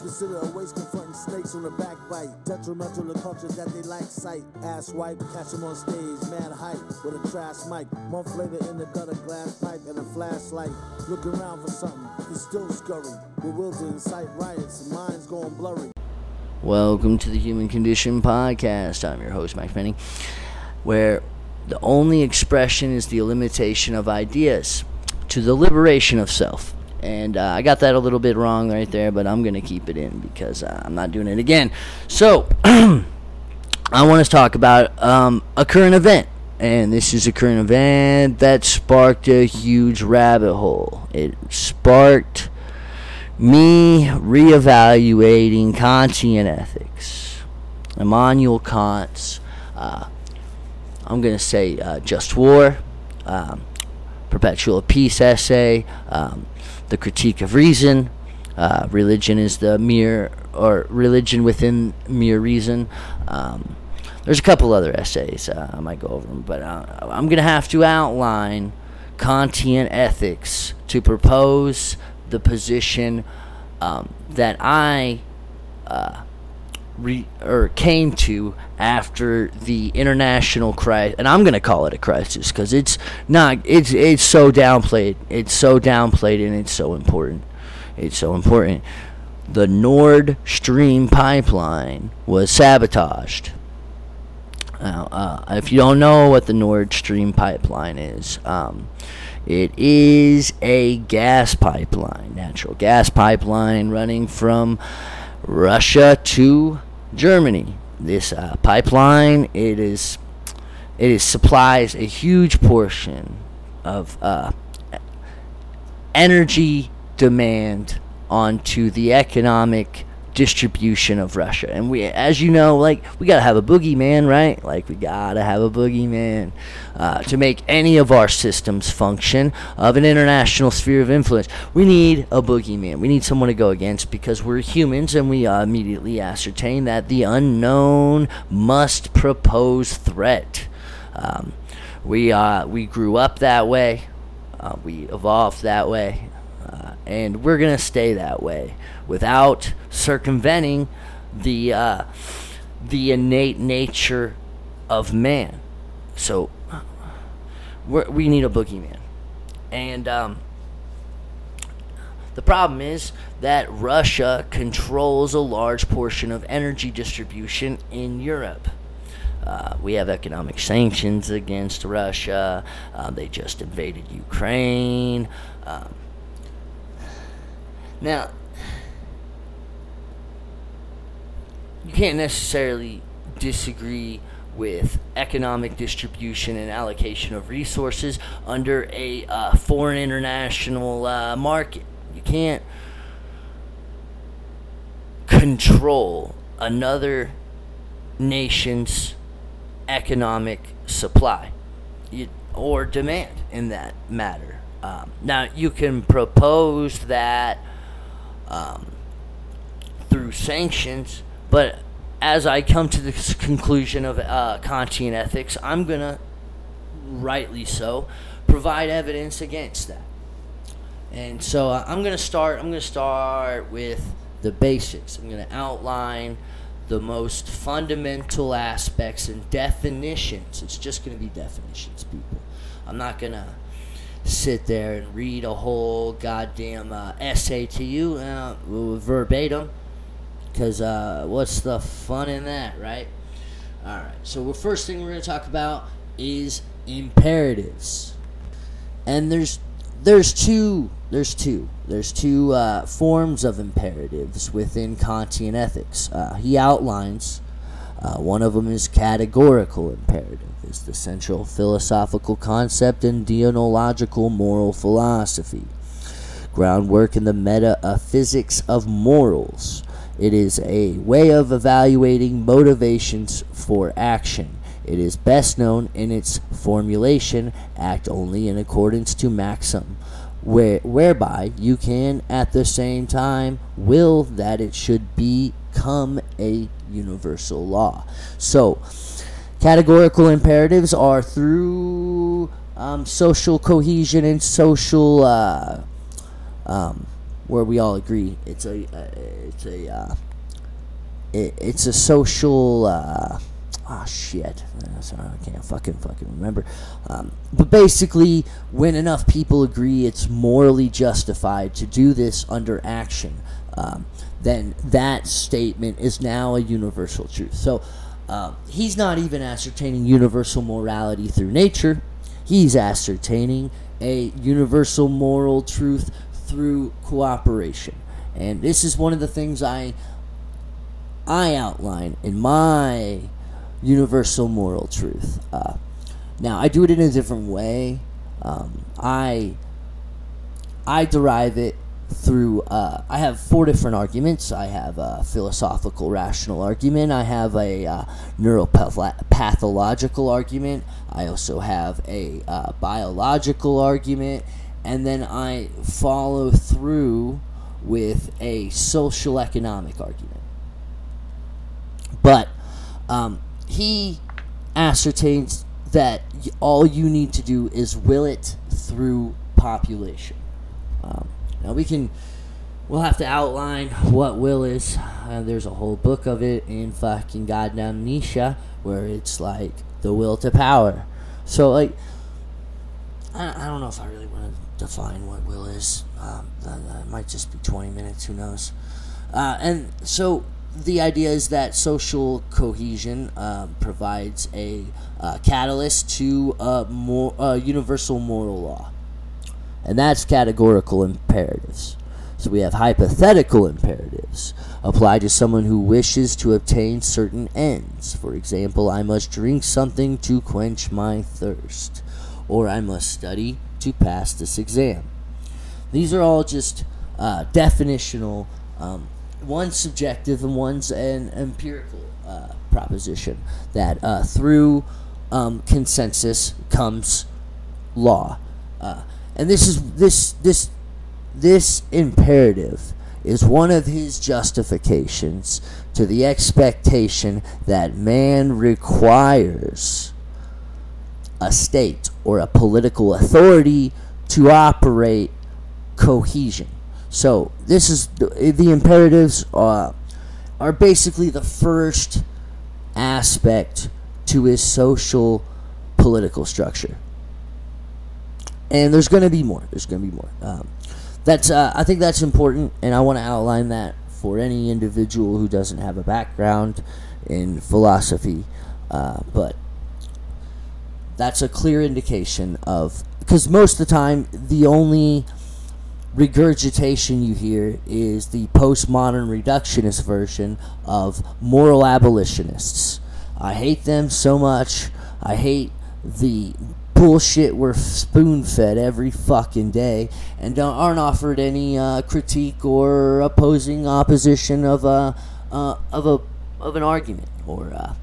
consider a waste confronting snakes on the backbite. Detrimental to cultures that they lack sight. Ass wipe, catch 'em on stage, mad hype with a trash mic. Month later in the gutter, glass pipe and a flashlight. Look around for something, he's still scurry. Bewildered, incite riots, and minds going blurry. Welcome to the Human Condition Podcast. I'm your host, Mike Penny, where the only expression is the limitation of ideas to the liberation of self. And uh, I got that a little bit wrong right there, but I'm going to keep it in because uh, I'm not doing it again. So, I want to talk about um, a current event. And this is a current event that sparked a huge rabbit hole. It sparked me reevaluating Kantian ethics. Immanuel Kant's, uh, I'm going to say, uh, Just War, um, Perpetual Peace essay, um, The Critique of Reason, uh, Religion is the mere, or Religion within Mere Reason. Um, there's a couple other essays. Uh, I might go over them, but uh, I'm going to have to outline Kantian ethics to propose the position um, that I uh, re- or came to after the international crisis, and I'm gonna call it a crisis because it's not. It's it's so downplayed. It's so downplayed, and it's so important. It's so important. The Nord Stream pipeline was sabotaged. Now, uh, if you don't know what the Nord Stream pipeline is, um, it is a gas pipeline, natural gas pipeline running from Russia to Germany. This uh, pipeline, it is, it is supplies a huge portion of uh, energy demand onto the economic distribution of Russia. And we, as you know, like we gotta have a boogeyman, right? Like we gotta have a boogeyman uh, to make any of our systems function of an international sphere of influence. We need a boogeyman. We need someone to go against because we're humans, and we uh, immediately ascertain that the unknown must propose threat. Um, we uh, we grew up that way. Uh, we evolved that way. And we're going to stay that way without circumventing the uh, the innate nature of man. So we need a boogeyman, and um, the problem is that Russia controls a large portion of energy distribution in Europe. Uh, we have economic sanctions against Russia. Uh, they just invaded Ukraine. Um, now, you can't necessarily disagree with economic distribution and allocation of resources under a uh, foreign international uh, market. You can't control another nation's economic supply or demand in that matter. Um, now, you can propose that um, through sanctions, but as I come to the conclusion of uh, Kantian ethics, I'm going to, rightly so, provide evidence against that. And so uh, I'm going to start. I'm going to start with the basics. I'm going to outline the most fundamental aspects and definitions. It's just going to be definitions, people. I'm not going to sit there and read a whole goddamn uh, essay to you uh, verbatim because uh, what's the fun in that, right? All right. So the first thing we're going to talk about is imperatives, and there's there's two there's two there's two uh, forms of imperatives within Kantian ethics. Uh, he outlines uh, one of them is categorical imperative, is the central philosophical concept in deontological moral philosophy. Groundwork in the metaphysics of morals. It is a way of evaluating motivations for action. It is best known in its formulation, act only in accordance to maxim, where, whereby you can at the same time will that it should become a universal law. So, categorical imperatives are through um, social cohesion and social uh, um, where we all agree it's a uh, it's a uh, it, it's a social uh, ah shit. Uh, sorry I can't fucking fucking remember. Um, but basically when enough people agree it's morally justified to do this under action. Um, then that statement is now a universal truth so uh, he's not even ascertaining universal morality through nature he's ascertaining a universal moral truth through cooperation and this is one of the things I I outline in my universal moral truth. Uh, now, I do it in a different way. Um, I I derive it through. Uh, I have four different arguments. I have a philosophical rational argument. I have a uh, neuropathological argument. I also have a uh, biological argument, and then I follow through with a social economic argument. But um, he ascertains that all you need to do is will it through population. Um, now we can, we'll have to outline what will is. Uh, there's a whole book of it in fucking goddamn Nietzsche where it's like the will to power. So like, I, I don't know if I really want to define what will is. Um, that, that might just be 20 minutes. Who knows? Uh, and so the idea is that social cohesion um, provides a uh, catalyst to a more universal moral law, and that's categorical imperatives. So we have hypothetical imperatives applied to someone who wishes to obtain certain ends. For example, I must drink something to quench my thirst, or I must study to pass this exam. These are all just uh, definitional um, subjective and one's an empirical uh, proposition that uh, through um, consensus comes law, uh, and this is this this this imperative is one of his justifications to the expectation that man requires a state or a political authority to operate cohesion. So this is the, the imperatives uh, are basically the first aspect to his social political structure, and there's going to be more. There's going to be more. Um, that's uh, I think that's important, and I want to outline that for any individual who doesn't have a background in philosophy, uh, but that's a clear indication of because most of the time the only regurgitation you hear is the postmodern reductionist version of moral abolitionists. I hate them so much. I hate the bullshit we're spoon fed every fucking day and aren't offered any uh, critique or opposing opposition of a uh, of a of an argument or uh,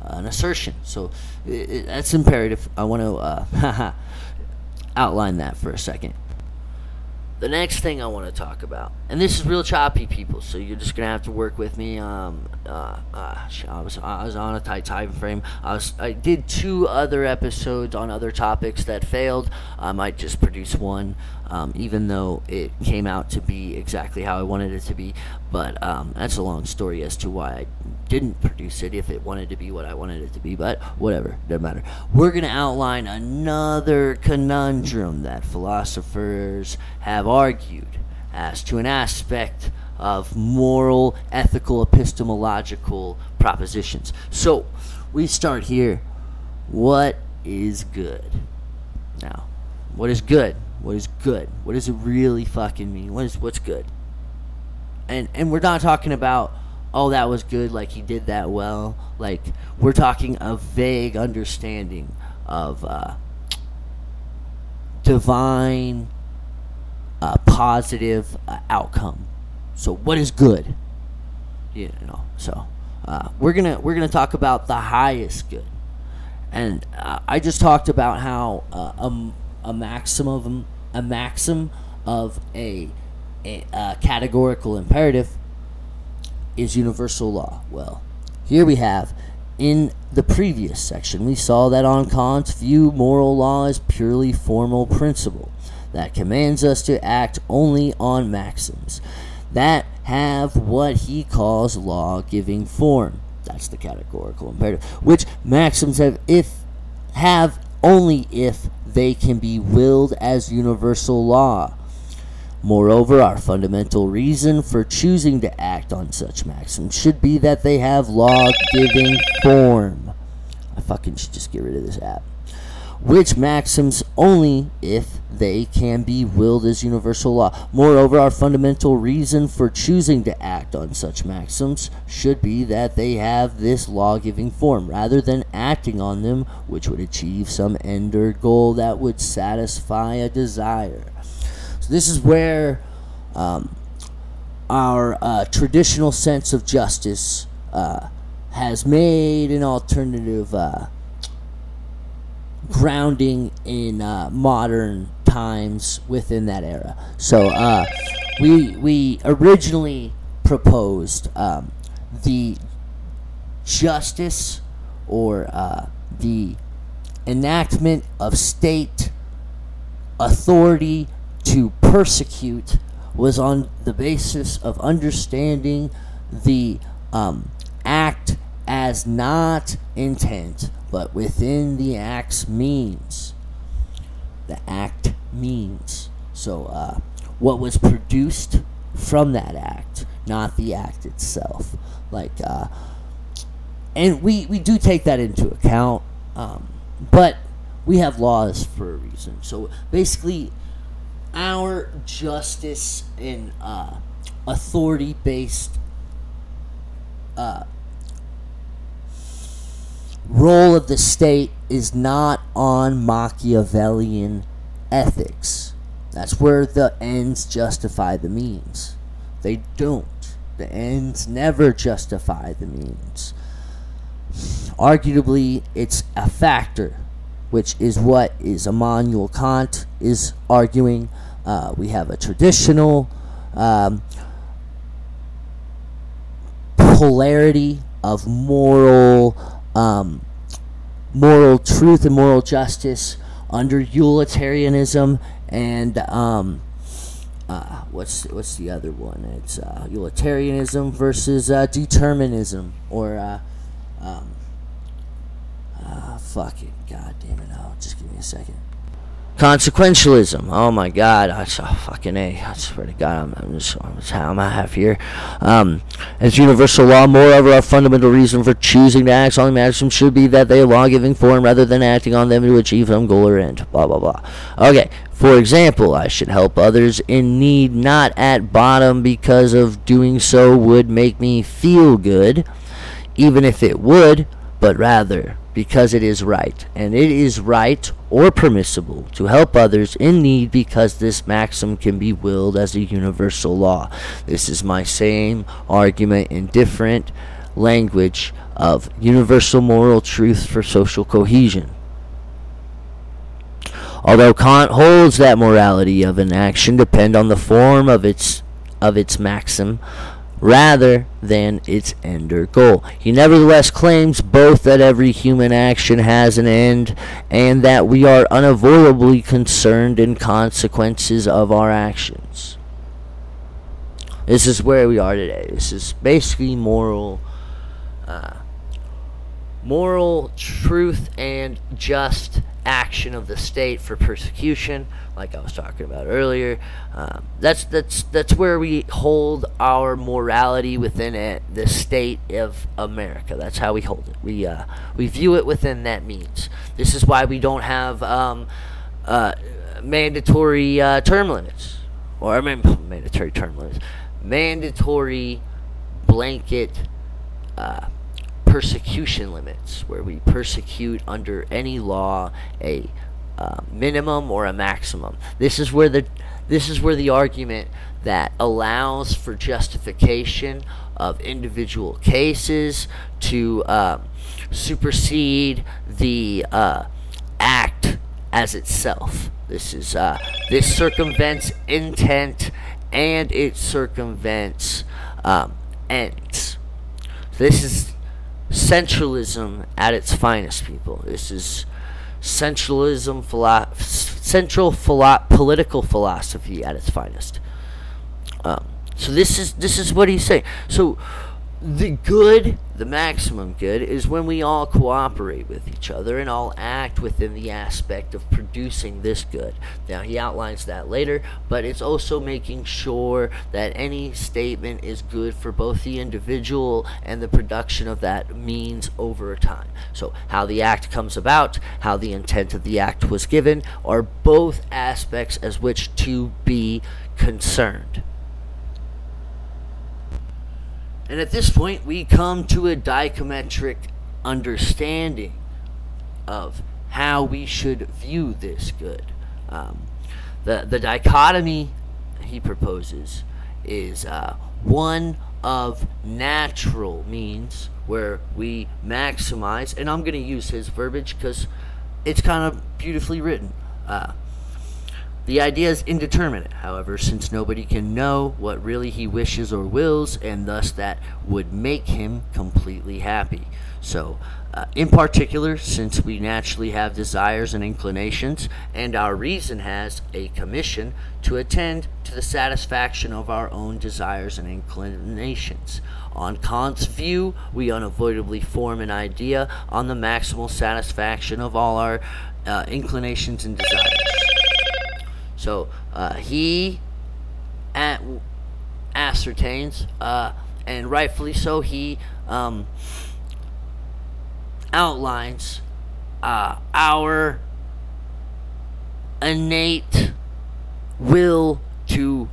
an assertion. So i i that's imperative. I want to uh, outline that for a second the next thing I want to talk about, and this is real choppy, people. So you're just gonna have to work with me. Um, uh, uh, I was I was on a tight time frame. I was I did two other episodes on other topics that failed. I might just produce one, um, even though it came out to be exactly how I wanted it to be. But um, that's a long story as to why I didn't produce it if it wanted to be what I wanted it to be. But whatever, doesn't matter. We're gonna outline another conundrum that philosophers have argued as to an aspect of moral, ethical, epistemological propositions. So we start here. What is good? Now, what is good? What is good? What does it really fucking mean? What is what's good? And and we're not talking about oh that was good like he did that well. Like we're talking a vague understanding of uh, divine uh, positive uh, outcome. So what is good? You know. So uh, we're gonna we're gonna talk about the highest good, and uh, I just talked about how uh, a, a maximum a maxim of a, a, a categorical imperative is universal law. Well, here we have in the previous section, we saw that on Kant's view, moral law is purely formal principle. that commands us to act only on maxims that have what he calls law giving form. That's the categorical imperative. Which maxims have if have only if they can be willed as universal law. Moreover, our fundamental reason for choosing to act on such maxims should be that they have law giving form. I fucking should just get rid of this app which maxims only if they can be willed as universal law. Moreover, our fundamental reason for choosing to act on such maxims should be that they have this law giving form, rather than acting on them, which would achieve some end or goal that would satisfy a desire. So, this is where um, our uh, traditional sense of justice uh, has made an alternative. Uh, grounding in uh, modern times within that era. So uh, we we originally proposed um, the justice or uh, the enactment of state authority to persecute was on the basis of understanding the um, act as not intent but within the act's means. The act means. So, uh, what was produced from that act, not the act itself. Like, uh, and we, we do take that into account, um, but we have laws for a reason. So, basically, our justice and uh, authority based uh, role of the state is not on Machiavellian ethics. That's where the ends justify the means. They don't. The ends never justify the means. Arguably, it's a factor, which is what is Immanuel Kant is arguing. Uh, we have a traditional um, polarity of moral um, moral truth and moral justice under utilitarianism and um, uh, what's what's the other one? It's uh, utilitarianism versus uh, determinism, or uh, um, uh, fuck it, god damn it! Oh, just give me a second. Consequentialism. Oh my God, I saw fucking a. I swear to God, I'm, I'm just I'm, I'm half here. Um, as universal law, moreover, our fundamental reason for choosing to act on maxims should be that they are law-giving form rather than acting on them to achieve some goal or end. Blah blah blah. Okay. For example, I should help others in need, not at bottom, because of doing so would make me feel good, even if it would, but rather because it is right, and it is right or permissible to help others in need because this maxim can be willed as a universal law. This is my same argument in different language of universal moral truth for social cohesion. Although Kant holds that morality of an action depend on the form of its of its maxim, rather than its end or goal. He nevertheless claims both that every human action has an end and that we are unavoidably concerned in consequences of our actions. This is where we are today. This is basically moral, uh, moral truth and just action of the state for persecution, like I was talking about earlier. Um, that's that's that's where we hold our morality within it, the state of America. That's how we hold it. We uh, we view it within that means. This is why we don't have um, uh, mandatory uh, term limits, or I mean mandatory term limits, mandatory blanket. Uh, persecution limits, where we persecute under any law a uh, minimum or a maximum. This is where the this is where the argument that allows for justification of individual cases to uh, supersede the uh, act as itself. This is uh, this circumvents intent and it circumvents um, ends. This is centralism at its finest, people. This is centralism, philo- central philo- political philosophy at its finest. Um, so this is this is what he's saying. So the good, the maximum good, is when we all cooperate with each other and all act within the aspect of producing this good. Now, he outlines that later, but it's also making sure that any statement is good for both the individual and the production of that means over time. So, how the act comes about, how the intent of the act was given, are both aspects as which to be concerned. And at this point, we come to a dichometric understanding of how we should view this good. Um, the, the dichotomy he proposes is uh, one of natural means where we maximize, and I'm going to use his verbiage because it's kind of beautifully written. Uh, the idea is indeterminate, however, since nobody can know what really he wishes or wills, and thus that would make him completely happy. So, uh, in particular, since we naturally have desires and inclinations, and our reason has a commission to attend to the satisfaction of our own desires and inclinations. On Kant's view, we unavoidably form an idea on the maximal satisfaction of all our uh, inclinations and desires. So uh, he at, ascertains, uh, and rightfully so, he um, outlines uh, our innate will to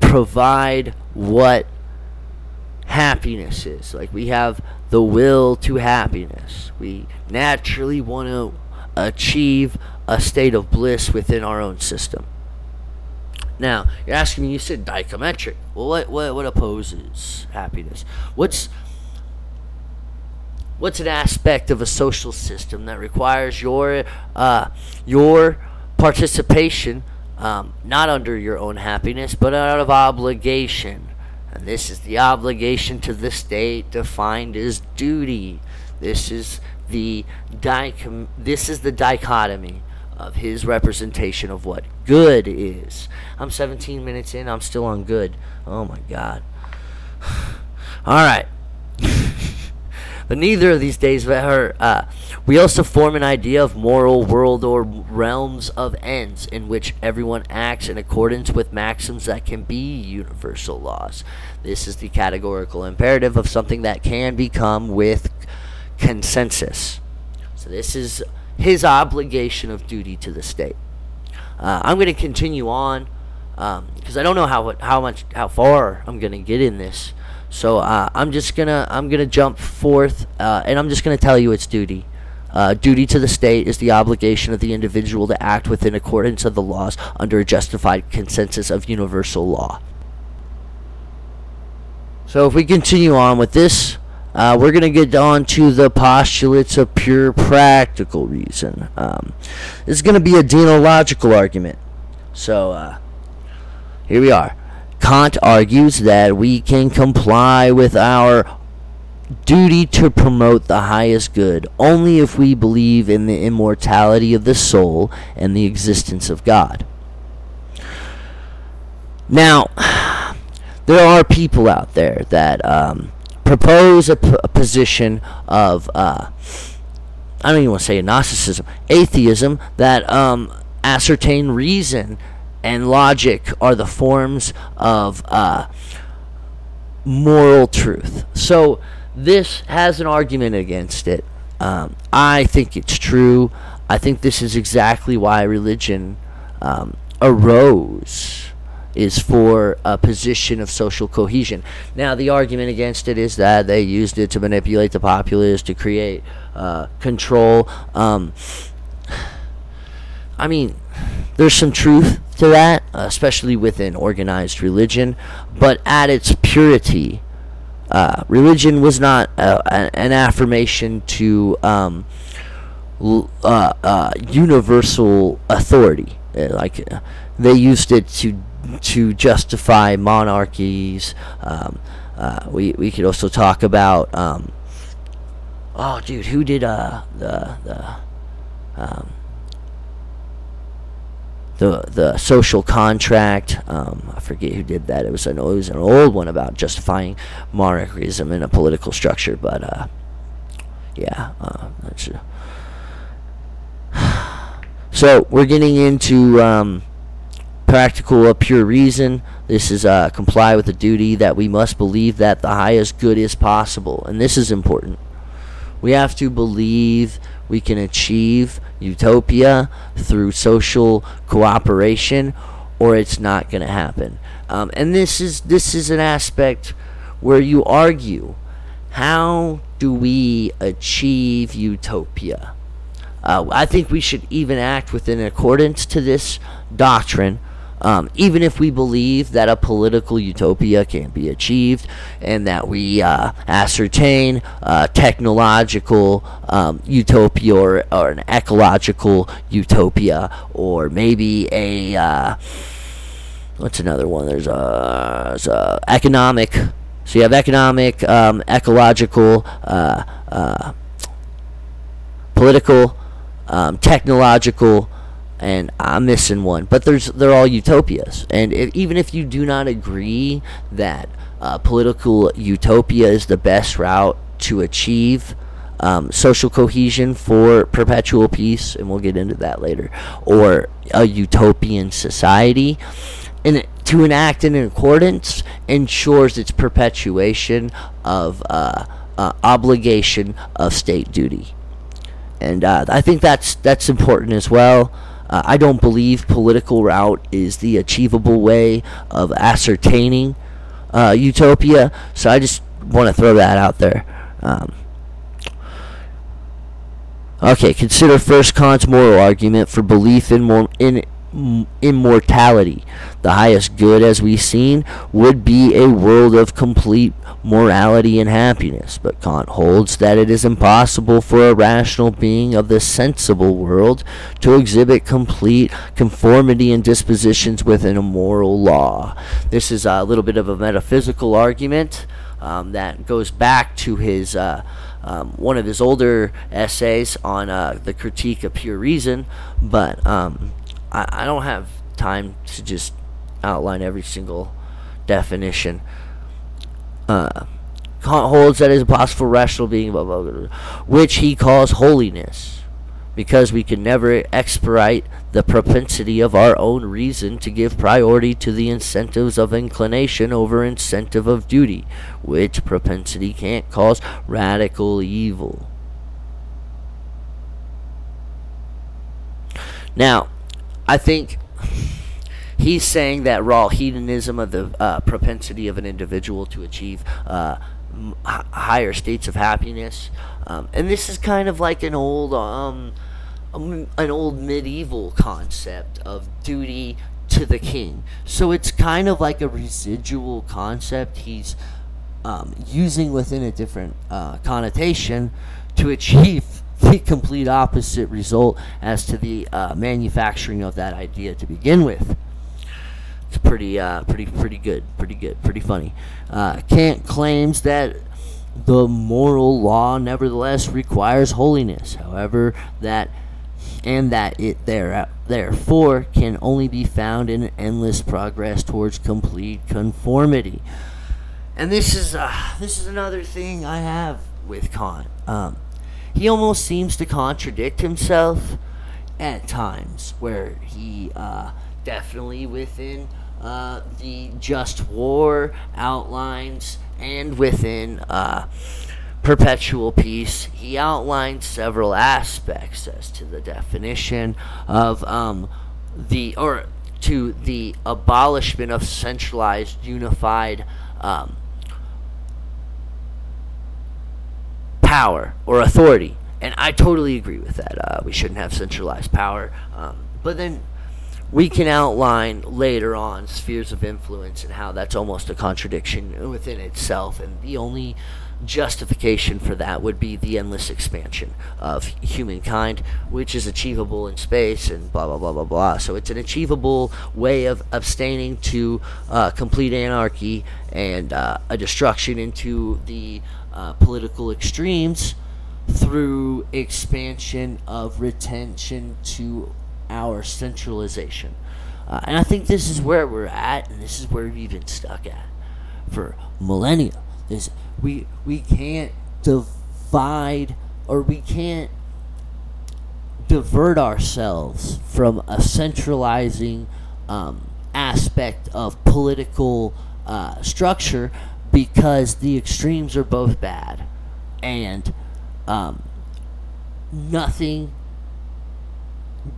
provide what happiness is. Like we have the will to happiness. We naturally want to achieve a state of bliss within our own system. Now, you're asking me, you said dichometric. Well, what, what, what opposes happiness? What's, what's an aspect of a social system that requires your, uh, your participation, um, not under your own happiness, but out of obligation? And this is the obligation to the state defined as duty. This is the dicom- this is the dichotomy of his representation of what good is. I'm 17 minutes in, I'm still on good. Oh my god. All right. but neither of these days are. Uh, we also form an idea of moral world or realms of ends in which everyone acts in accordance with maxims that can be universal laws. This is the categorical imperative of something that can become with consensus. So this is his obligation of duty to the state. Uh, I'm going to continue on because um, I don't know how how much how far I'm going to get in this. So uh, I'm just gonna I'm gonna jump forth uh, and I'm just gonna tell you its duty. Uh, duty to the state is the obligation of the individual to act within accordance of the laws under a justified consensus of universal law. So if we continue on with this, uh, we're going to get on to the postulates of pure practical reason. Um, this is going to be a deontological argument. So, uh, here we are. Kant argues that we can comply with our duty to promote the highest good only if we believe in the immortality of the soul and the existence of God. Now, there are people out there that um, propose a, p- a position of uh, I don't even want to say agnosticism, atheism that um, ascertain reason and logic are the forms of uh, moral truth. So this has an argument against it. Um, I think it's true. I think this is exactly why religion um, arose is for a position of social cohesion. Now, the argument against it is that they used it to manipulate the populace, to create uh, control. Um, I mean, there's some truth to that, especially within organized religion, but at its purity, uh, religion was not uh, an affirmation to um, uh, uh, universal authority. Uh, like they used it to to justify monarchies. Um, uh, we we could also talk about um, oh dude who did uh the the um, the the social contract. Um, I forget who did that. It was an it was an old one about justifying monarchism in a political structure. But uh, yeah, uh, so we're getting into um, practical of pure reason. This is uh, comply with the duty that we must believe that the highest good is possible, and this is important. We have to believe we can achieve utopia through social cooperation, or it's not going to happen. Um, and this is this is an aspect where you argue: how do we achieve utopia? Uh, I think we should even act within accordance to this doctrine um, even if we believe that a political utopia can be achieved and that we uh, ascertain a technological um, utopia or, or, an ecological utopia or maybe a uh, what's another one? There's a, there's a economic so you have economic um, ecological uh, uh political um, technological I'm missing one. But there's they're all utopias, and even if you do not agree that uh, political utopia is the best route to achieve um, social cohesion for perpetual peace, and we'll get into that later, or a utopian society, and to enact in accordance ensures its perpetuation of uh, uh, obligation of state duty, and uh, I think that's that's important as well. Uh, I don't believe political route is the achievable way of ascertaining uh, utopia. So I just want to throw that out there. Um, okay, consider first Kant's moral argument for belief in, more, in immortality. The highest good, as we've seen, would be a world of complete morality and happiness. But Kant holds that it is impossible for a rational being of the sensible world to exhibit complete conformity and dispositions within a moral law. This is a little bit of a metaphysical argument um, that goes back to his. Uh, um, one of his older essays on uh, the critique of pure reason, but um, I, I don't have time to just outline every single definition. Uh, Kant holds that it is a possible rational being, blah, blah, blah, which he calls holiness, because we can never expirate the propensity of our own reason to give priority to the incentives of inclination over incentive of duty, which propensity Kant cause radical evil. Now, I think he's saying that raw hedonism of the uh, propensity of an individual to achieve uh, m- higher states of happiness, um, and this is kind of like an old um, um, an old medieval concept of duty to the king. So it's kind of like a residual concept he's um, using within a different uh, connotation to achieve the complete opposite result as to the uh, manufacturing of that idea to begin with. It's pretty, uh, pretty, pretty good, pretty good, pretty funny. Uh, Kant claims that the moral law nevertheless requires holiness. However, that and that it there therefore can only be found in endless progress towards complete conformity. And this is uh, this is another thing I have with Kant. Um, he almost seems to contradict himself at times, where he uh, definitely within uh, the just war outlines and within uh, perpetual peace, he outlines several aspects as to the definition of um, the or to the abolishment of centralized unified um, power or authority. And I totally agree with that. Uh, we shouldn't have centralized power. Um, but then we can outline later on spheres of influence and how that's almost a contradiction within itself. And the only justification for that would be the endless expansion of humankind, which is achievable in space and blah, blah, blah, blah, blah. So it's an achievable way of abstaining to uh, complete anarchy and uh, a destruction into the uh, political extremes through expansion of retention to our centralization. Uh, and I think this is where we're at, and this is where we've been stuck at for millennia. Is we we can't divide or we can't divert ourselves from a centralizing um, aspect of political uh, structure because the extremes are both bad and um, nothing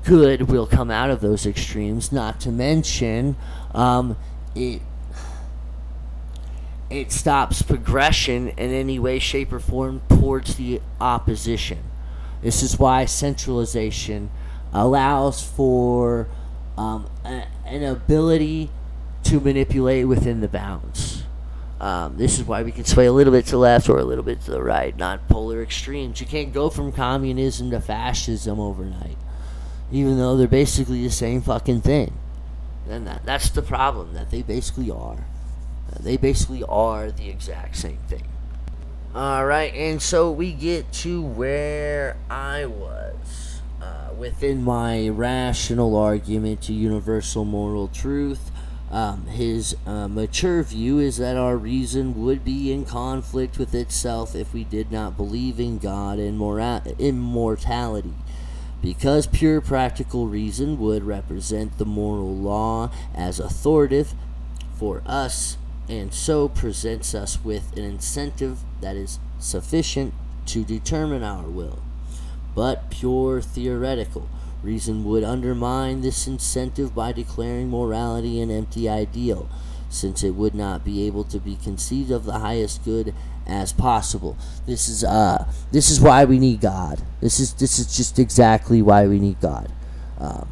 good will come out of those extremes. Not to mention, um, it it stops progression in any way, shape, or form towards the opposition. This is why centralization allows for um, a, an ability to manipulate within the bounds. Um, this is why we can sway a little bit to the left or a little bit to the right, not polar extremes. You can't go from communism to fascism overnight, even though they're basically the same fucking thing. And that, that's the problem, that they basically are. They basically are the exact same thing. Alright, and so we get to where I was uh, within my rational argument to universal moral truth. Um, his uh, mature view is that our reason would be in conflict with itself if we did not believe in God and mora- immortality. Because pure practical reason would represent the moral law as authoritative for us and so presents us with an incentive that is sufficient to determine our will. But pure theoretical reason would undermine this incentive by declaring morality an empty ideal, since it would not be able to be conceived of the highest good as possible. This is uh this is why we need God. This is this is just exactly why we need God. Um,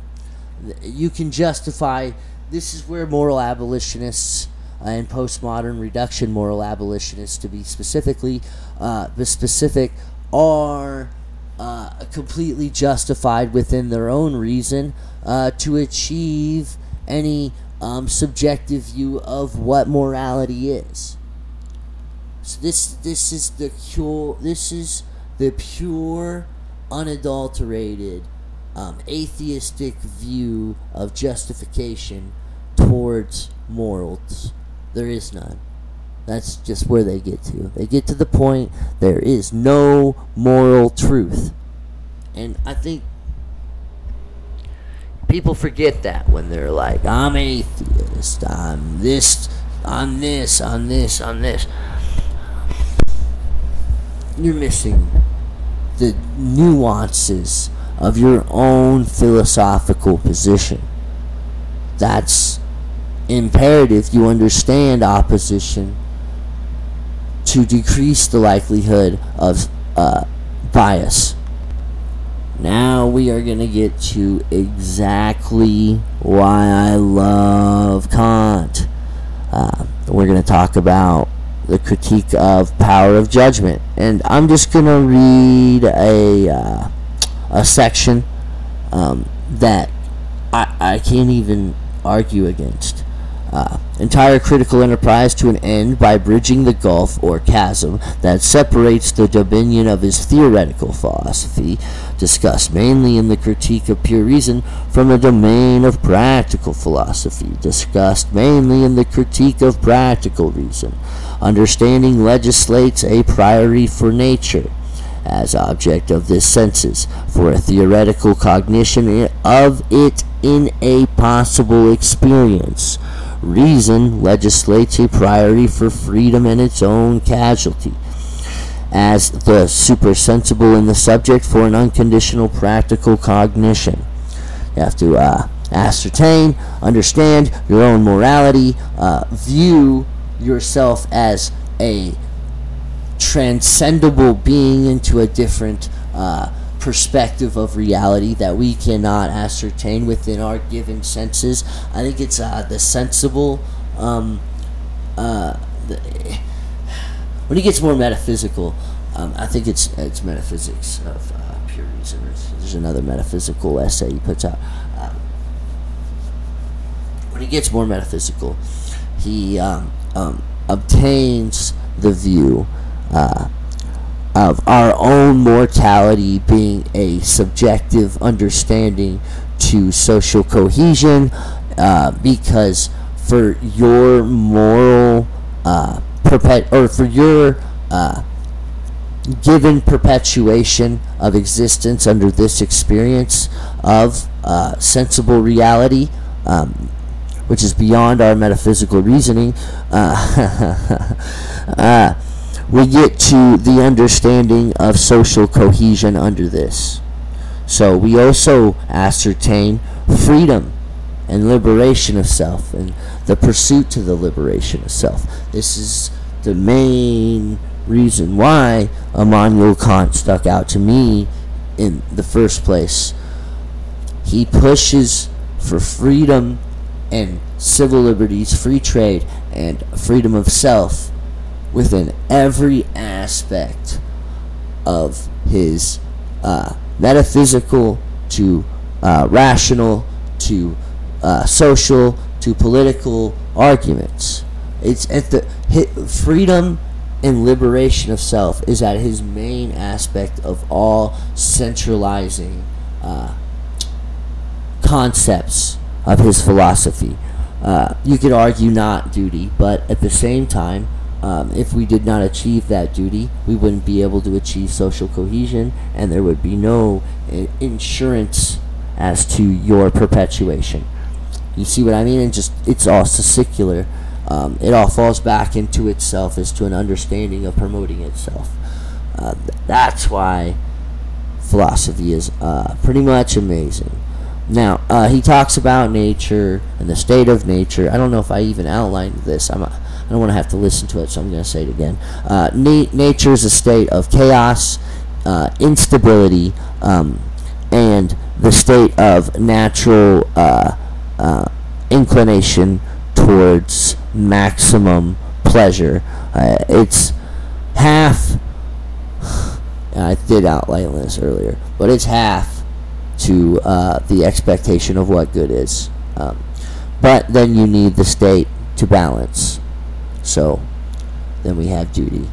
you can justify. This is where moral abolitionists and postmodern reduction moral abolitionists, to be specifically uh, the specific, are uh, completely justified within their own reason uh, to achieve any um, subjective view of what morality is. So this this is the pure this is the pure, unadulterated, um, atheistic view of justification towards morals. There is none. That's just where they get to. They get to the point there is no moral truth. And I think people forget that when they're like, I'm atheist, I'm this, I'm this, I'm this, I'm this. You're missing the nuances of your own philosophical position. That's imperative you understand opposition to decrease the likelihood of uh, bias. Now we are going to get to exactly why I love Kant. Uh, we're going to talk about the critique of power of judgment, and I'm just going to read a uh, a section um, that I, I can't even argue against uh, entire critical enterprise to an end by bridging the gulf or chasm that separates the dominion of his theoretical philosophy, discussed mainly in the critique of pure reason, from the domain of practical philosophy, discussed mainly in the critique of practical reason. Understanding legislates a priori for nature as object of this senses, for a theoretical cognition of it in a possible experience reason legislates a priority for freedom and its own casualty as the supersensible in the subject for an unconditional practical cognition. You have to uh, ascertain, understand your own morality, uh, view yourself as a transcendable being into a different uh, perspective of reality that we cannot ascertain within our given senses. I think it's uh, the sensible. Um, uh, the, when it gets more metaphysical, um, I think it's it's metaphysics of uh, pure reason. There's another metaphysical essay he puts out. Um, when he gets more metaphysical, he um, um, obtains the view uh, of our own mortality being a subjective understanding to social cohesion uh, because for your moral uh, perpet or for your uh, given perpetuation of existence under this experience of uh, sensible reality, um, which is beyond our metaphysical reasoning, uh, uh, we get to the understanding of social cohesion under this. So we also ascertain freedom and liberation of self and the pursuit to the liberation of self. This is the main reason why Immanuel Kant stuck out to me in the first place. He pushes for freedom and civil liberties, free trade, and freedom of self within every aspect of his uh, metaphysical to uh, rational to uh, social to political arguments. It's at the freedom and liberation of self is at his main aspect of all centralizing uh, concepts of his philosophy. Uh, you could argue not duty, but at the same time, um, if we did not achieve that duty, we wouldn't be able to achieve social cohesion, and there would be no uh, insurance as to your perpetuation. You see what I mean? And just it's all secular. Um, it all falls back into itself as to an understanding of promoting itself. Uh, that's why philosophy is uh, pretty much amazing. Now, uh, he talks about nature and the state of nature. I don't know if I even outlined this. I'm I don't want to have to listen to it, so I'm going to say it again. Uh, na- nature is a state of chaos, uh, instability, um, and the state of natural uh, uh, inclination towards maximum pleasure. Uh, it's half. I did outline this earlier, but it's half to uh, the expectation of what good is. Um, but then you need the state to balance. So then we have duty.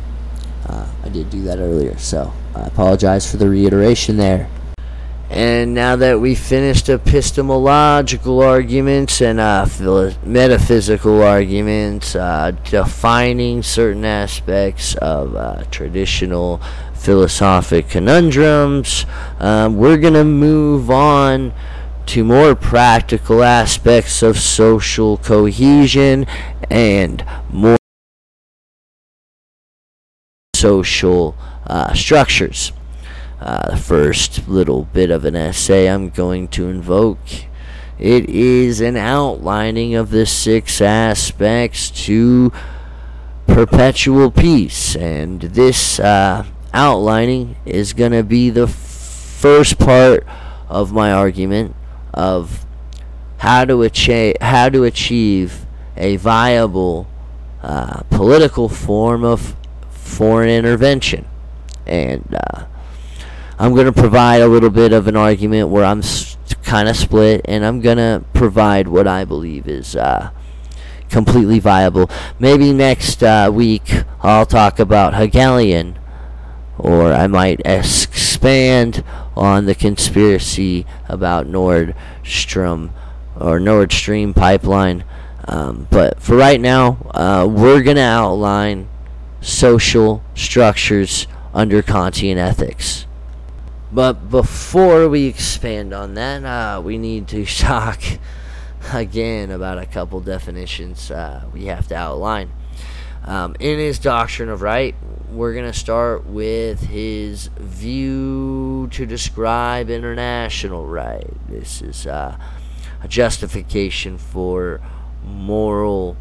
Uh, I did do that earlier, so I apologize for the reiteration there. And now that we finished epistemological arguments and uh, metaphysical arguments, uh, defining certain aspects of uh, traditional philosophic conundrums, um, we're going to move on to more practical aspects of social cohesion and more social uh, structures. Uh, the first little bit of an essay I'm going to invoke. It is an outlining of the six aspects to perpetual peace, and this uh, outlining is going to be the first part of my argument of how to achieve how to achieve a viable uh, political form of foreign intervention, and uh, I'm going to provide a little bit of an argument where I'm kind of split, and I'm going to provide what I believe is uh, completely viable. Maybe next uh, week I'll talk about Hegelian, or I might expand on the conspiracy about Nordstrom or Nord Stream pipeline. Um, but for right now, uh, we're going to outline social structures under Kantian ethics. But before we expand on that, uh, we need to talk again about a couple definitions uh, we have to outline. Um, in his doctrine of right, we're going to start with his view to describe international right. This is uh, a justification for moral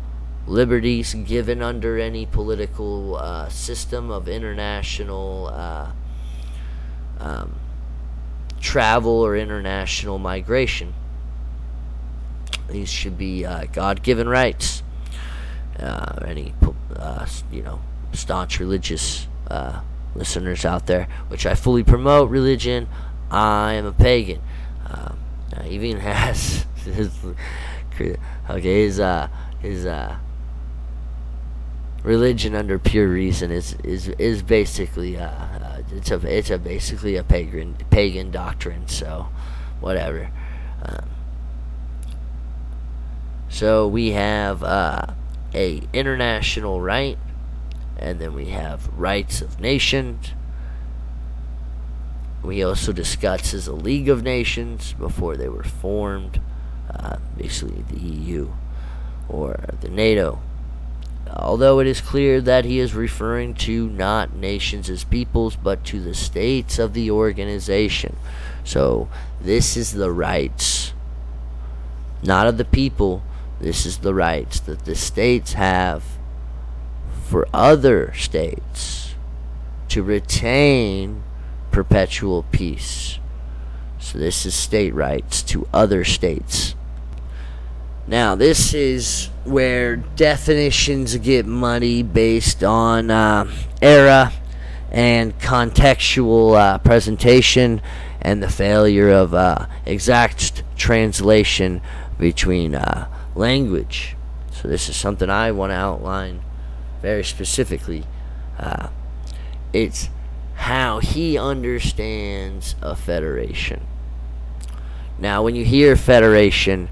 liberties given under any political uh, system of international uh, um, travel or international migration. These should be uh, God-given rights. Uh, any uh, you know staunch religious uh, listeners out there, which I fully promote religion. I am a pagan. Um, even has his okay his his religion under pure reason is is is basically uh, uh, it's a it's a basically a pagan pagan doctrine. So whatever. Um, So we have uh, a international right, and then we have rights of nations. We also discuss as a League of Nations before they were formed, uh, basically the EU or the NATO. Although it is clear that he is referring to not nations as peoples, but to the states of the organization. So, this is the rights, not of the people, this is the rights that the states have for other states to retain perpetual peace. So, this is state rights to other states. Now, this is where definitions get muddy based on uh, era and contextual uh, presentation and the failure of uh, exact translation between uh, language. So, this is something I want to outline very specifically. Uh, it's how he understands a federation. Now, when you hear federation,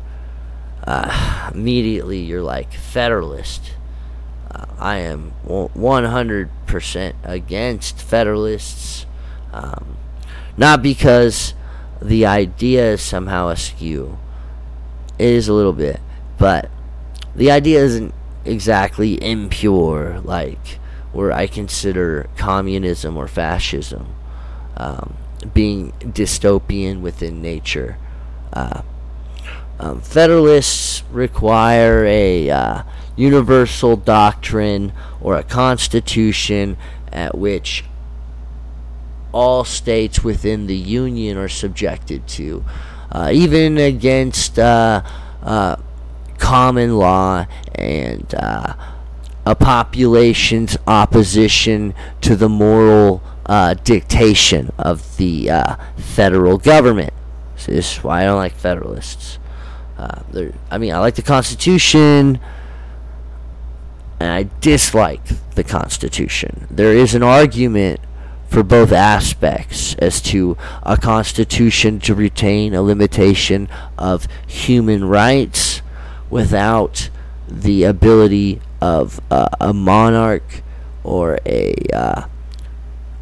uh, immediately you're like Federalist. Uh, I am 100% against Federalists. Um, not because the idea is somehow askew. It is a little bit. But the idea isn't exactly impure, like where I consider communism or fascism um, being dystopian within nature. Uh, um, Federalists require a uh, universal doctrine or a constitution at which all states within the Union are subjected to, uh, even against uh, uh common law and uh, a population's opposition to the moral uh, dictation of the federal government. So this is why I don't like Federalists. Uh, I mean, I like the Constitution, and I dislike the Constitution. There is an argument for both aspects as to a Constitution to retain a limitation of human rights without the ability of uh, a monarch or a uh,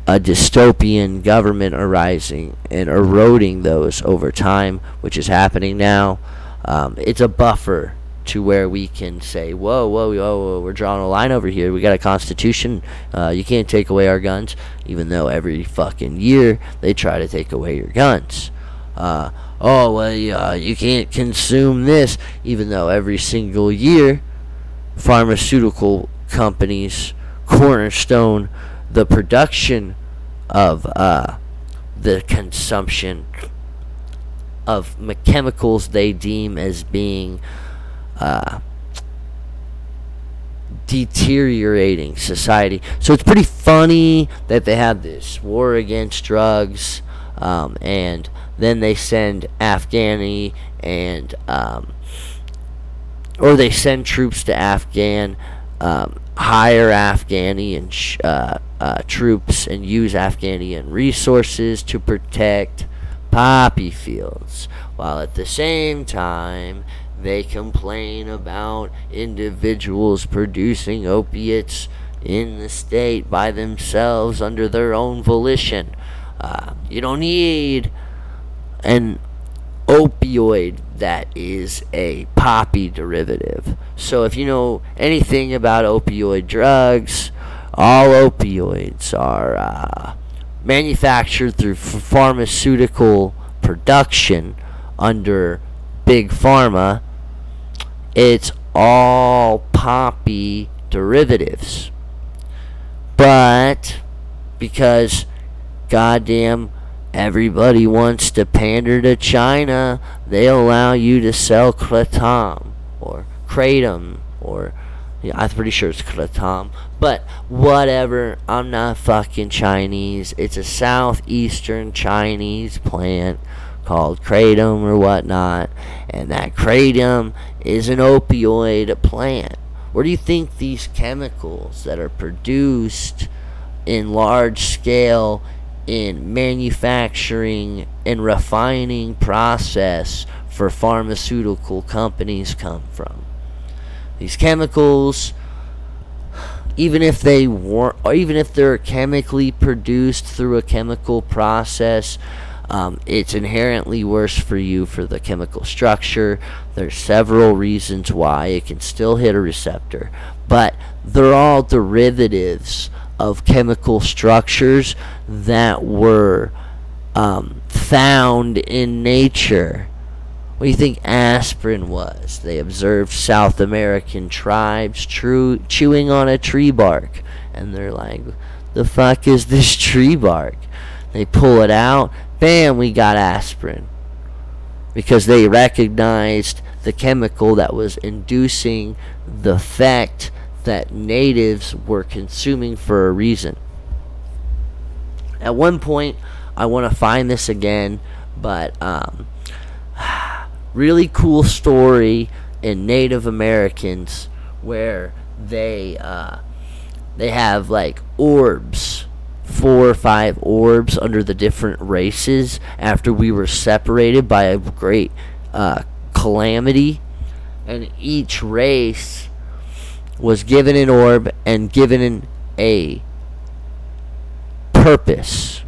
a dystopian government arising and eroding those over time, which is happening now. Um, it's a buffer to where we can say, whoa, whoa, whoa, whoa, we're drawing a line over here. We got a constitution. Uh, you can't take away our guns, even though every fucking year they try to take away your guns. Uh, oh, well, uh, you can't consume this, even though every single year pharmaceutical companies cornerstone the production of uh, the consumption of chemicals they deem as being uh, deteriorating society. So it's pretty funny that they have this war against drugs, um, and then they send Afghani and um, or they send troops to Afghan, um, hire Afghani and sh- uh, uh, troops, and use Afghani and resources to protect poppy fields, while at the same time they complain about individuals producing opiates in the state by themselves under their own volition. Uh, you don't need an opioid that is a poppy derivative. So if you know anything about opioid drugs, all opioids are uh, manufactured through pharmaceutical production under big pharma, it's all poppy derivatives. But because goddamn everybody wants to pander to China, they allow you to sell kratom or kratom or yeah, I'm pretty sure it's kratom. But whatever, I'm not fucking Chinese. It's a southeastern Chinese plant called kratom or whatnot. And that kratom is an opioid plant. Where do you think these chemicals that are produced in large scale in manufacturing and refining process for pharmaceutical companies come from? These chemicals, even if they weren't, even if they're chemically produced through a chemical process, um, it's inherently worse for you for the chemical structure. There's several reasons why it can still hit a receptor, but they're all derivatives of chemical structures that were um, found in nature. What do you think aspirin was? They observed South American tribes chewing on a tree bark, and they're like, "The fuck is this tree bark?" They pull it out, bam, we got aspirin, because they recognized the chemical that was inducing the effect that natives were consuming for a reason. At one point, I want to find this again, but um, really cool story in Native Americans where they uh, they have like orbs, four or five orbs under the different races after we were separated by a great uh, calamity, and each race was given an orb and given an a purpose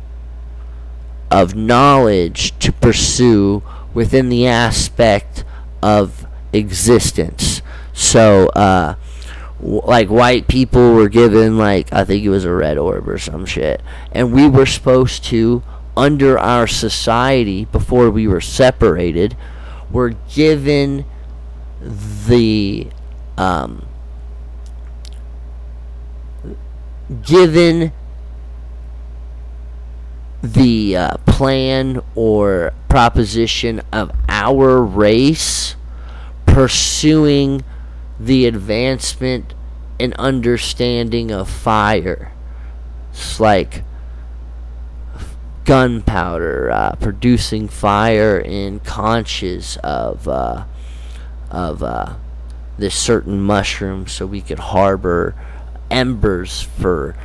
of knowledge to pursue within the aspect of existence. So, uh, w- like white people were given like I think it was a red orb or some shit, and we were supposed to under our society before we were separated, were given the um, given the uh, plan or proposition of our race pursuing the advancement and understanding of fire. It's like gunpowder, uh, producing fire in conches of uh, of uh, this certain mushroom, so we could harbor embers for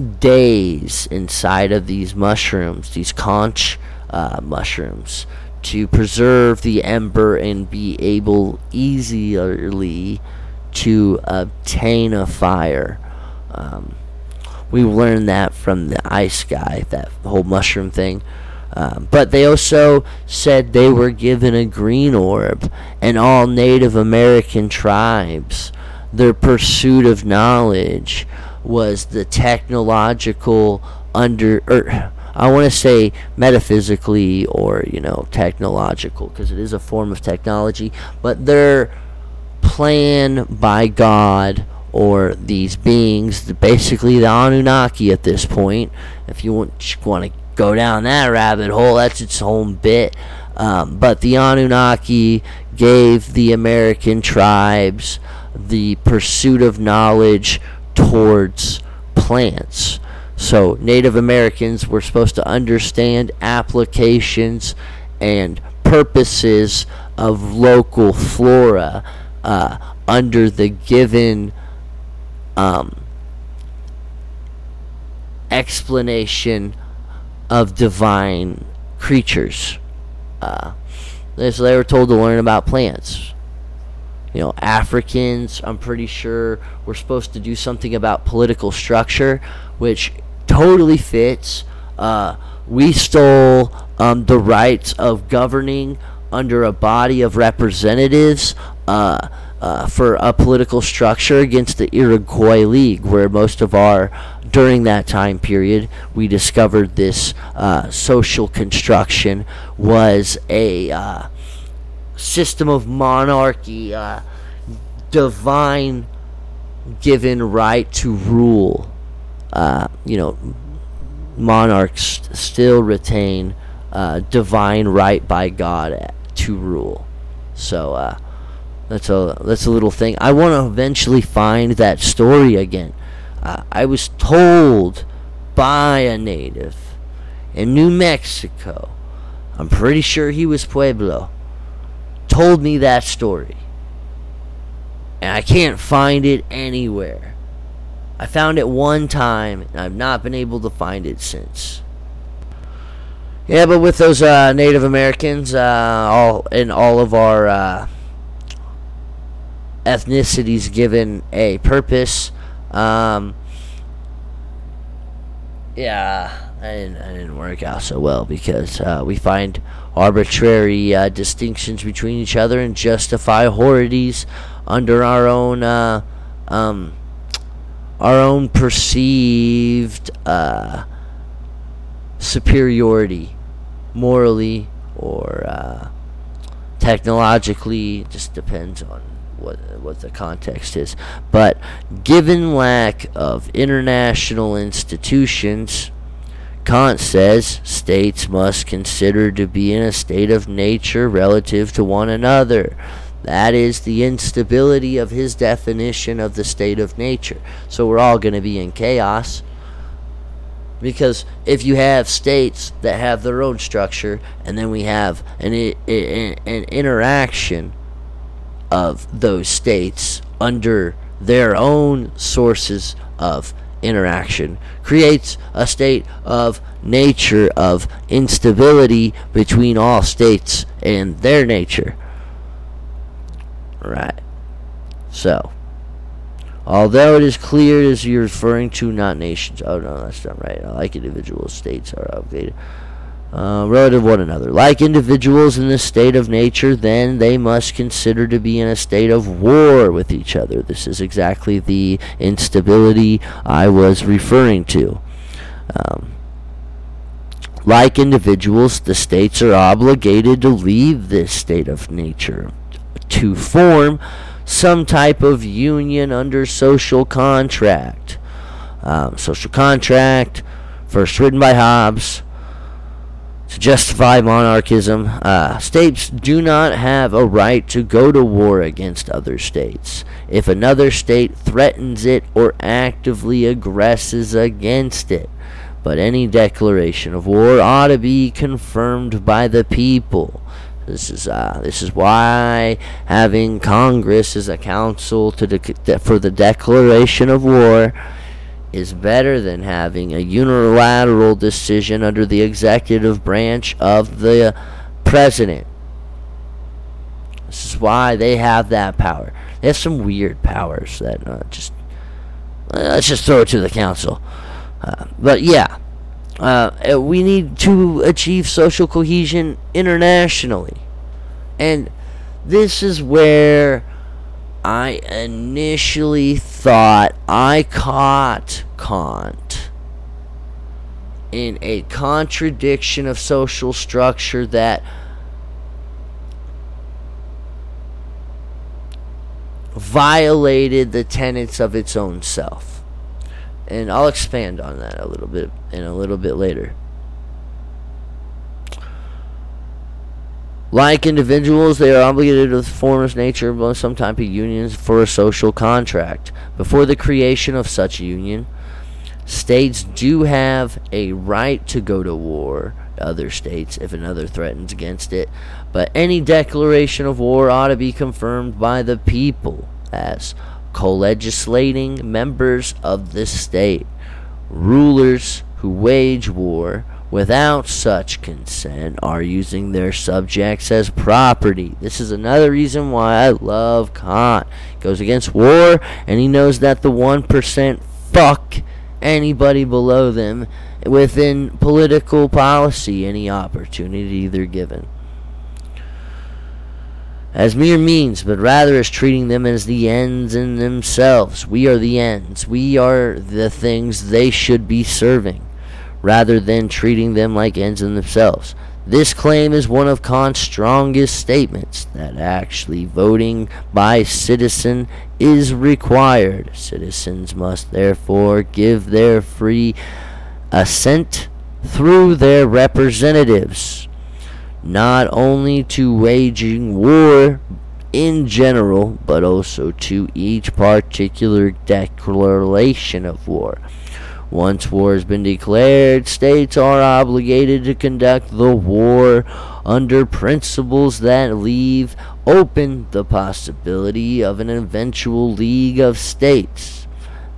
days inside of these mushrooms, these conch uh, mushrooms, to preserve the ember and be able easily to obtain a fire. Um, we learned that from the ice guy, that whole mushroom thing. Um, but they also said they were given a green orb, and all Native American tribes, their pursuit of knowledge was the technological under or I want to say metaphysically or you know technological because it is a form of technology but their plan by God or these beings basically the Anunnaki at this point if you want want to go down that rabbit hole that's its own bit um, but the Anunnaki gave the American tribes the pursuit of knowledge towards plants. So Native Americans were supposed to understand applications and purposes of local flora uh, under the given um, explanation of divine creatures. Uh, so they were told to learn about plants you know, Africans, I'm pretty sure we're supposed to do something about political structure, which totally fits. Uh, we stole um, the rights of governing under a body of representatives uh, uh, for a political structure against the Iroquois League, where most of our, during that time period, we discovered this uh, social construction was a uh, system of monarchy, uh, divine given right to rule. Uh, you know, monarchs still retain uh, divine right by God to rule. So uh, that's a that's a little thing. I want to eventually find that story again. Uh, I was told by a native in New Mexico. I'm pretty sure he was Pueblo told me that story. And I can't find it anywhere. I found it one time, and I've not been able to find it since. Yeah, but with those uh, Native Americans, uh, all in all of our uh, ethnicities given a purpose. Um, yeah, I didn't, I didn't work out so well because uh, we find arbitrary uh, distinctions between each other and justify horridities under our own uh, um, our own perceived uh, superiority, morally or uh, technologically. It just depends on what what the context is. But given lack of international institutions, Kant says states must consider to be in a state of nature relative to one another. That is the instability of his definition of the state of nature. So we're all going to be in chaos. Because if you have states that have their own structure, and then we have an, an, an interaction of those states under their own sources of interaction creates a state of nature of instability between all states and their nature. Right. So, although it is clear as you're referring to not nations. Oh no, that's not right. Like individual states are obligated uh, relative one another. Like individuals in the state of nature, then they must consider to be in a state of war with each other. This is exactly the instability I was referring to. Um, like individuals, the states are obligated to leave this state of nature to form some type of union under social contract. Um, social contract, first written by Hobbes to justify monarchism. Uh, states do not have a right to go to war against other states. If another state threatens it or actively aggresses against it, but any declaration of war ought to be confirmed by the people. This is uh, this is why having Congress as a council to de- for the declaration of war is better than having a unilateral decision under the executive branch of the president. This is why they have that power. They have some weird powers that uh, just uh, let's just throw it to the council. Uh, but yeah, uh, we need to achieve social cohesion internationally, and this is where I initially thought I caught Kant in a contradiction of social structure that violated the tenets of its own self. And I'll expand on that a little bit in a little bit later. Like individuals, they are obligated to form as nature of some type of unions for a social contract. Before the creation of such union, states do have a right to go to war other states if another threatens against it, but any declaration of war ought to be confirmed by the people as co-legislating members of the state. Rulers who wage war without such consent are using their subjects as property. This is another reason why I love Kant. He goes against war and he knows that the 1% fuck anybody below them within political policy any opportunity they're given. As mere means, but rather as treating them as the ends in themselves. We are the ends. We are the things they should be serving rather than treating them like ends in themselves. This claim is one of Kant's strongest statements that actually voting by citizen is required. Citizens must therefore give their free assent through their representatives, not only to waging war in general, but also to each particular declaration of war. Once war has been declared, states are obligated to conduct the war under principles that leave open the possibility of an eventual League of States.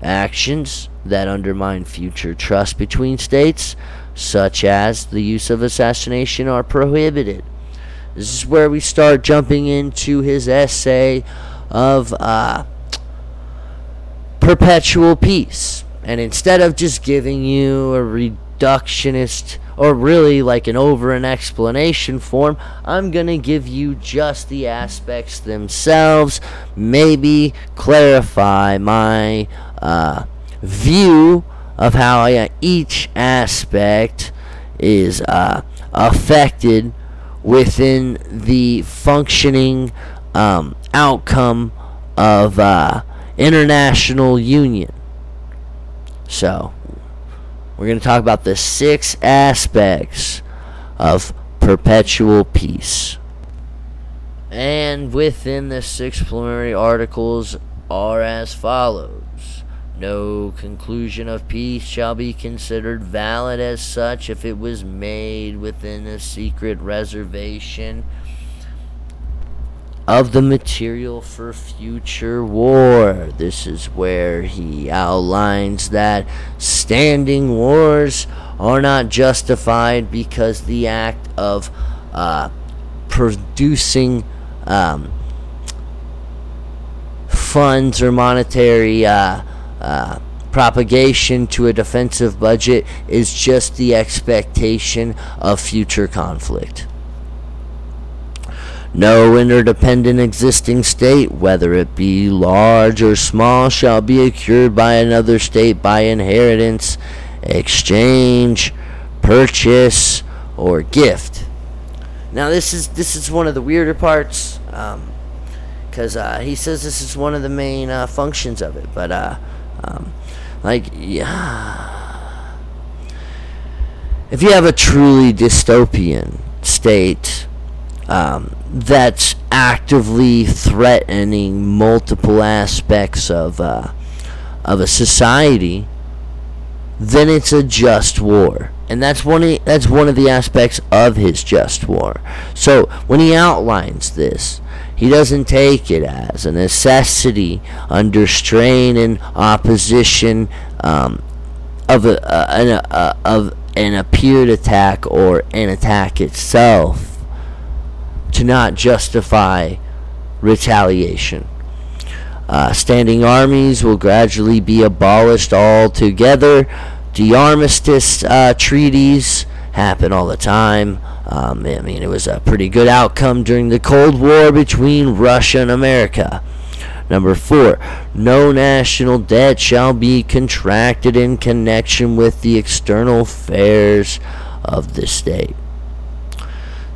Actions that undermine future trust between states, such as the use of assassination, are prohibited. This is where we start jumping into his essay of uh, perpetual peace. And instead of just giving you a reductionist or really like an over an explanation form, I'm going to give you just the aspects themselves, maybe clarify my uh, view of how each aspect is uh, affected within the functioning um, outcome of uh, international union. So, we're going to talk about the six aspects of perpetual peace. And within the six preliminary articles are as follows. No conclusion of peace shall be considered valid as such if it was made within a secret reservation of the material for future war. This is where he outlines that standing wars are not justified because the act of uh, producing um, funds or monetary uh, uh, propagation to a defensive budget is just the expectation of future conflict. No interdependent existing state, whether it be large or small, shall be acquired by another state by inheritance, exchange, purchase, or gift. Now, this is this is one of the weirder parts, because um, uh, he says this is one of the main uh, functions of it. But uh, um, like, yeah. If you have a truly dystopian state um, that's actively threatening multiple aspects of uh, of a society, then it's a just war, and that's one of, that's one of the aspects of his just war. So when he outlines this, he doesn't take it as a necessity under strain and opposition um, of a, uh, an, uh, of an appeared attack or an attack itself to not justify retaliation. Uh, standing armies will gradually be abolished altogether. The armistice uh, treaties happen all the time. Um, I mean, it was a pretty good outcome during the Cold War between Russia and America. Number four, no national debt shall be contracted in connection with the external affairs of the state.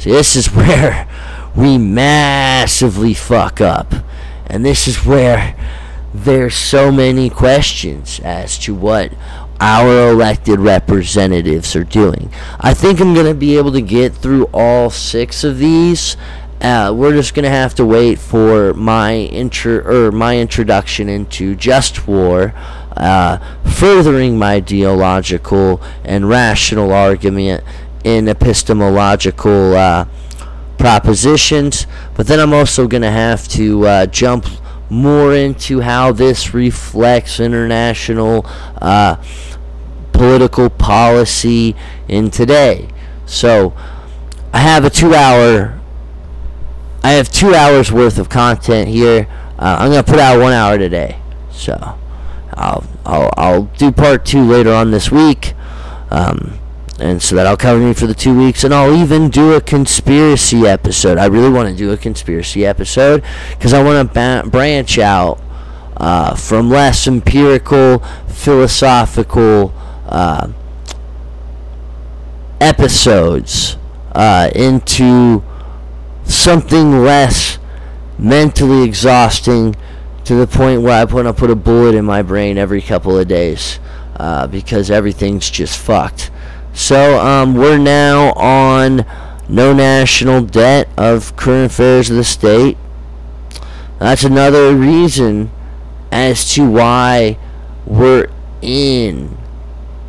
See, this is where we massively fuck up. And this is where there's so many questions as to what our elected representatives are doing. I think I'm going to be able to get through all six of these. Uh, we're just going to have to wait for my intro or my introduction into just war, uh, furthering my ideological and rational argument in epistemological uh, propositions. But then I'm also going to have to uh, jump more into how this reflects international uh, political policy in today. So I have a two-hour. I have two hours worth of content here. Uh, I'm gonna put out one hour today, so I'll I'll I'll do part two later on this week. Um, and so that'll cover me for the two weeks and i'll even do a conspiracy episode i really want to do a conspiracy episode because i want to ba- branch out uh, from less empirical philosophical uh, episodes uh, into something less mentally exhausting to the point where I want to put a bullet in my brain every couple of days uh, because everything's just fucked. So um, we're now on no national debt of current affairs of the state. That's another reason as to why we're in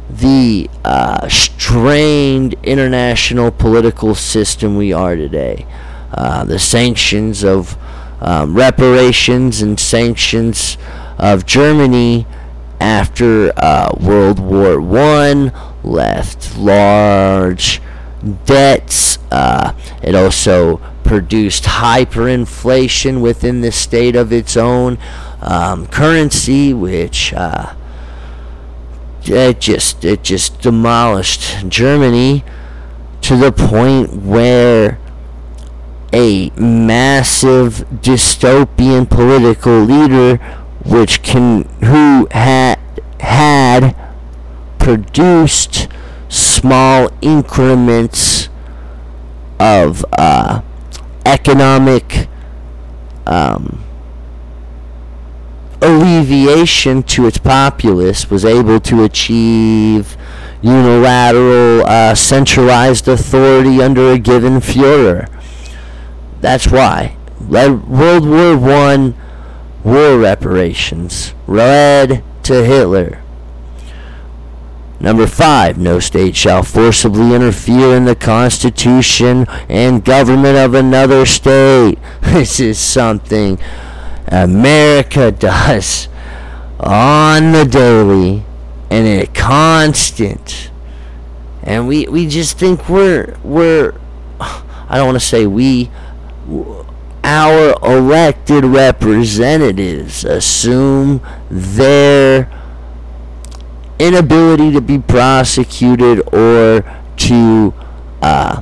the uh, strained international political system we are today. Uh, the sanctions of um, reparations and sanctions of Germany after uh, World War One left large debts. Uh, it also produced hyperinflation within the state of its own um, currency, which uh, it just it just demolished Germany to the point where a massive dystopian political leader which can who had had produced small increments of uh, economic um, alleviation to its populace was able to achieve unilateral uh, centralized authority under a given Führer. That's why. World War One war reparations led to Hitler. Number five, no state shall forcibly interfere in the constitution and government of another state. This is something America does on the daily and in a constant. And we, we just think we're, we're, I don't want to say we, our elected representatives assume their inability to be prosecuted or to uh,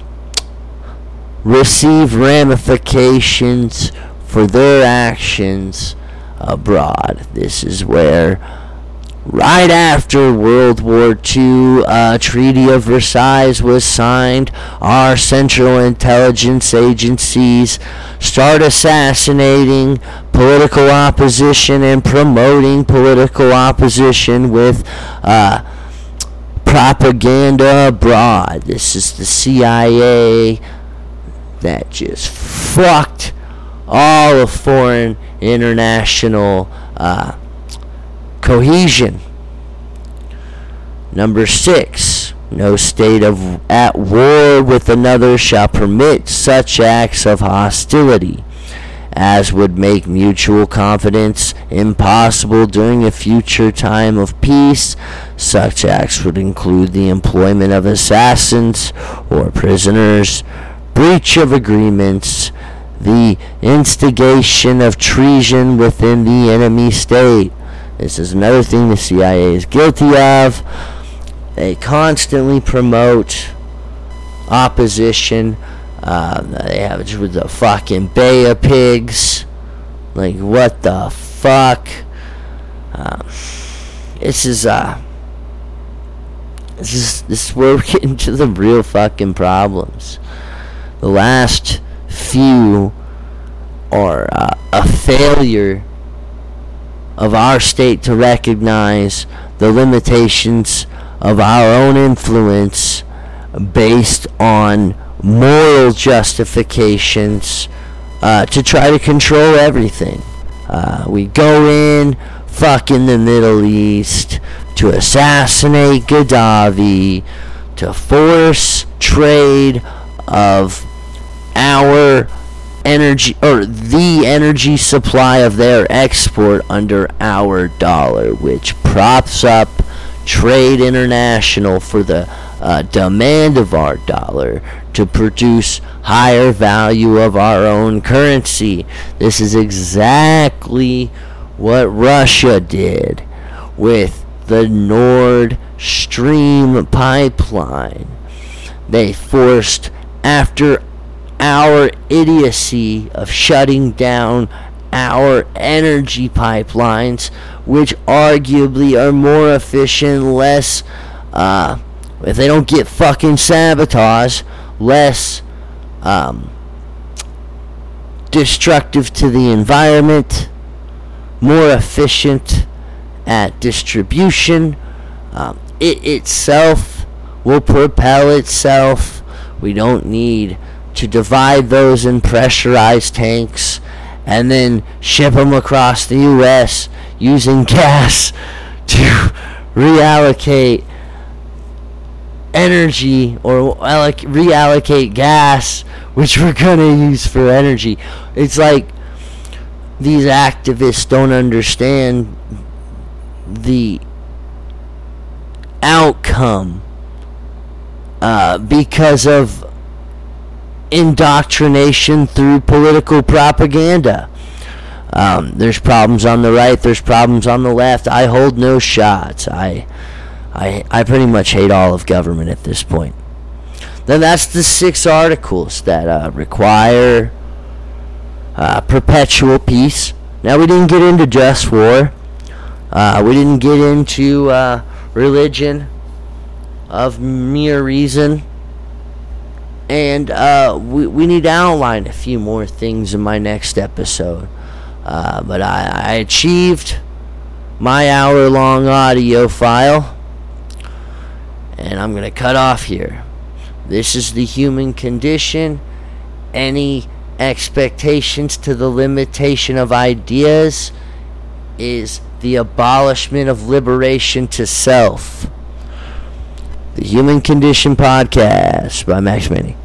receive ramifications for their actions abroad. This is where, right after World War II, uh, Treaty of Versailles was signed, our Central Intelligence agencies start assassinating political opposition and promoting political opposition with uh, propaganda abroad. This is the CIA that just fucked all of foreign international uh, cohesion. Number six, no state of at war with another shall permit such acts of hostility as would make mutual confidence impossible during a future time of peace. Such acts would include the employment of assassins or prisoners, breach of agreements, the instigation of treason within the enemy state. This is another thing the CIA is guilty of. They constantly promote opposition. Um, they have it with the fucking Bay of Pigs. Like, what the fuck? Um, this is, uh, this is, this is where we're getting to the real fucking problems. The last few are uh, a failure of our state to recognize the limitations of our own influence based on moral justifications uh, to try to control everything. Uh, we go in, fuck in the Middle East, to assassinate Gaddafi, to force trade of our energy or the energy supply of their export under our dollar, which props up trade international for the uh, demand of our dollar to produce higher value of our own currency. This is exactly what Russia did with the Nord Stream pipeline. They forced after our idiocy of shutting down our energy pipelines, which arguably are more efficient, less, uh, if they don't get fucking sabotaged, less um, destructive to the environment, more efficient at distribution. Um, it itself will propel itself. We don't need to divide those in pressurized tanks and then ship them across the U.S. using gas to reallocate energy or reallocate gas which we're going to use for energy. It's like these activists don't understand the outcome uh, because of indoctrination through political propaganda. Um, there's problems on the right. There's problems on the left. I hold no shots. I, I, I pretty much hate all of government at this point. Then that's the six articles that uh, require uh, perpetual peace. Now we didn't get into just war. Uh, we didn't get into uh, religion of mere reason. And uh, we, we need to outline a few more things in my next episode. Uh, but I, I achieved my hour long audio file. And I'm going to cut off here. This is the human condition. Any expectations to the limitation of ideas is the abolishment of liberation to self. The Human Condition Podcast by Max Manning.